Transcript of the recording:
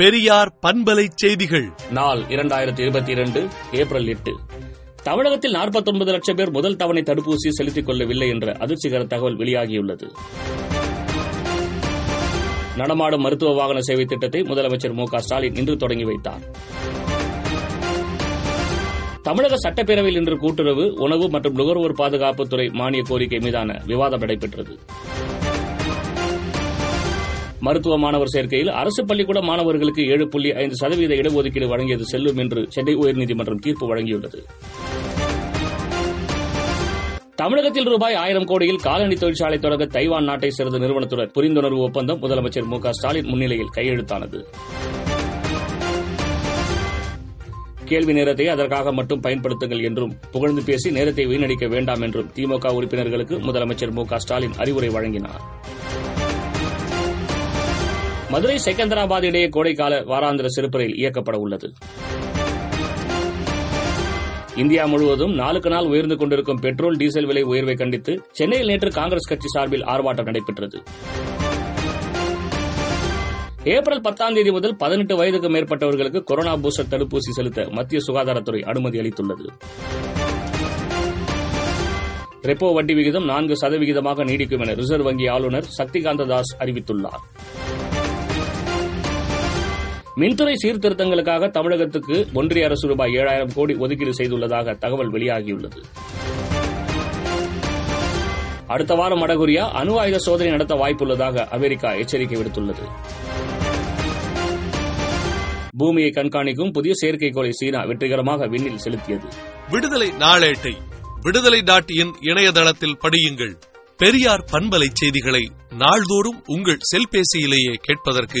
பெரியார் பண்பலை செய்திகள். நாள் இரண்டாயிரத்தி இருபத்தி இரண்டு ஏப்ரல் எட்டு. தமிழகத்தில் 49 லட்சம் பேர் முதல் தவணை தடுப்பூசி செலுத்திக் கொள்ளவில்லை என்ற அதிர்ச்சிகர தகவல் வெளியாகியுள்ளது. நடமாடும் மருத்துவ வாகன சேவை திட்டத்தை முதலமைச்சர் மு க ஸ்டாலின் இன்று தொடங்கி வைத்தார். தமிழக சட்டப்பேரவையில் இன்று கூட்டுறவு உணவு மற்றும் நுகர்வோர் பாதுகாப்புத்துறை மானிய கோரிக்கை மீதான விவாதம் நடைபெற்றது. மருத்துவ மாணவர் சேர்க்கையில் அரசு பள்ளிக்கூட மாணவர்களுக்கு ஏழு புள்ளி ஐந்து சதவீத இடஒதுக்கீடு வழங்கியது செல்லும் என்று சென்னை உயர்நீதிமன்றம் தீர்ப்பு வழங்கியுள்ளது. தமிழகத்தில் ரூபாய் ஆயிரம் கோடியில் காலனி தொழிற்சாலை தொடங்க தைவான் நாட்டை சேர்ந்த நிறுவனத்துடன் புரிந்துணர்வு ஒப்பந்தம் முதலமைச்சர் மு க ஸ்டாலின் முன்னிலையில் கையெழுத்தானது. கேள்வி நேரத்தை அதற்காக மட்டும் பயன்படுத்துங்கள் என்றும் புகழ்ந்து பேசி நேரத்தை வீணடிக்க வேண்டாம் என்றும் திமுக உறுப்பினர்களுக்கு முதலமைச்சர் மு க ஸ்டாலின் அறிவுரை வழங்கினார். மதுரை செகந்தராபாத் இடையே கோடைக்கால வாராந்திர சிறப்பு ரயில் இயக்கப்பட உள்ளது. இந்தியா முழுவதும் நாளுக்கு நாள் உயர்ந்து கொண்டிருக்கும் பெட்ரோல் டீசல் விலை உயர்வை கண்டித்து சென்னையில் நேற்று காங்கிரஸ் கட்சி சார்பில் ஆர்ப்பாட்டம் நடைபெற்றது. ஏப்ரல் பத்தாம் தேதி முதல் பதினெட்டு வயதுக்கு மேற்பட்டவர்களுக்கு கொரோனா பூஸ்டர் தடுப்பூசி செலுத்த மத்திய சுகாதாரத்துறை அனுமதி அளித்துள்ளது. ரெப்போ வட்டி விகிதம் நான்கு சதவிகிதமாக நீடிக்கும் என ரிசர்வ் வங்கி ஆளுநர் சக்திகாந்த தாஸ் அறிவித்துள்ளார். மின்துறை சீர்திருத்தங்களுக்காக தமிழகத்துக்கு ஒன்றிய அரசு ரூபாய் ஏழாயிரம் கோடி ஒதுக்கீடு செய்துள்ளதாக தகவல் வெளியாகியுள்ளது. அடுத்த வாரம் வடகொரியா அணு ஆயுத சோதனை நடத்த வாய்ப்புள்ளதாக அமெரிக்கா எச்சரிக்கை விடுத்துள்ளது. பூமியை கண்காணிக்கும் புதிய செயற்கைக்கோளை சீனா வெற்றிகரமாக விண்ணில் செலுத்தியது. விடுதலை நாளேட்டை விடுதலை டாட் இன் இணையதளத்தில் படியுங்கள். பெரியார் பண்பலை செய்திகளை நாள்தோறும் உங்கள் செல்பேசியிலேயே கேட்பதற்கு